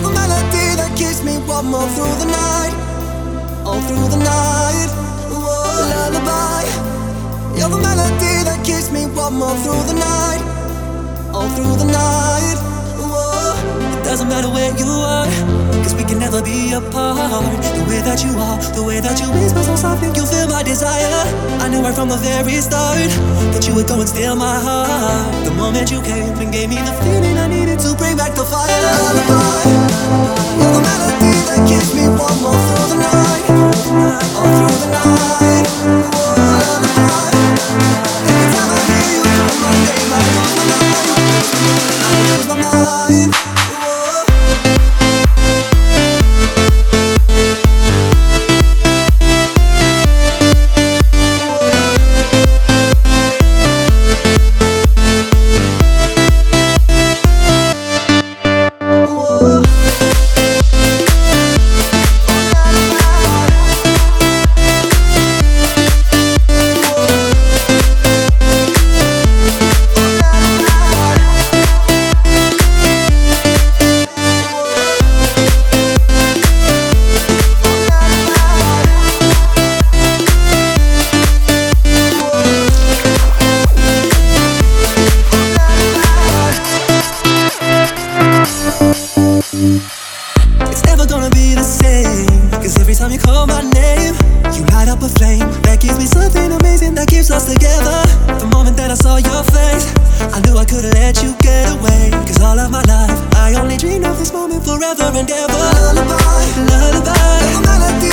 You're the melody that keeps me warm all through the night, all through the night. Whoa. Lullaby, you're the melody that keeps me warm all through the night, all through the night. It doesn't matter where you are, cause we can never be apart. The way that you are, the way that you whisper so soft, make you feel my desire. From the very start that you would go and steal my heart. The moment you came and gave me the feeling I needed to bring back the fire. Never gonna be the same. Cause every time you call my name, you light up a flame that gives me something amazing that keeps us together. The moment that I saw your face, I knew I couldn't let you get away. Cause all of my life, I only dreamed of this moment forever and ever. Lullaby, Lullaby, melody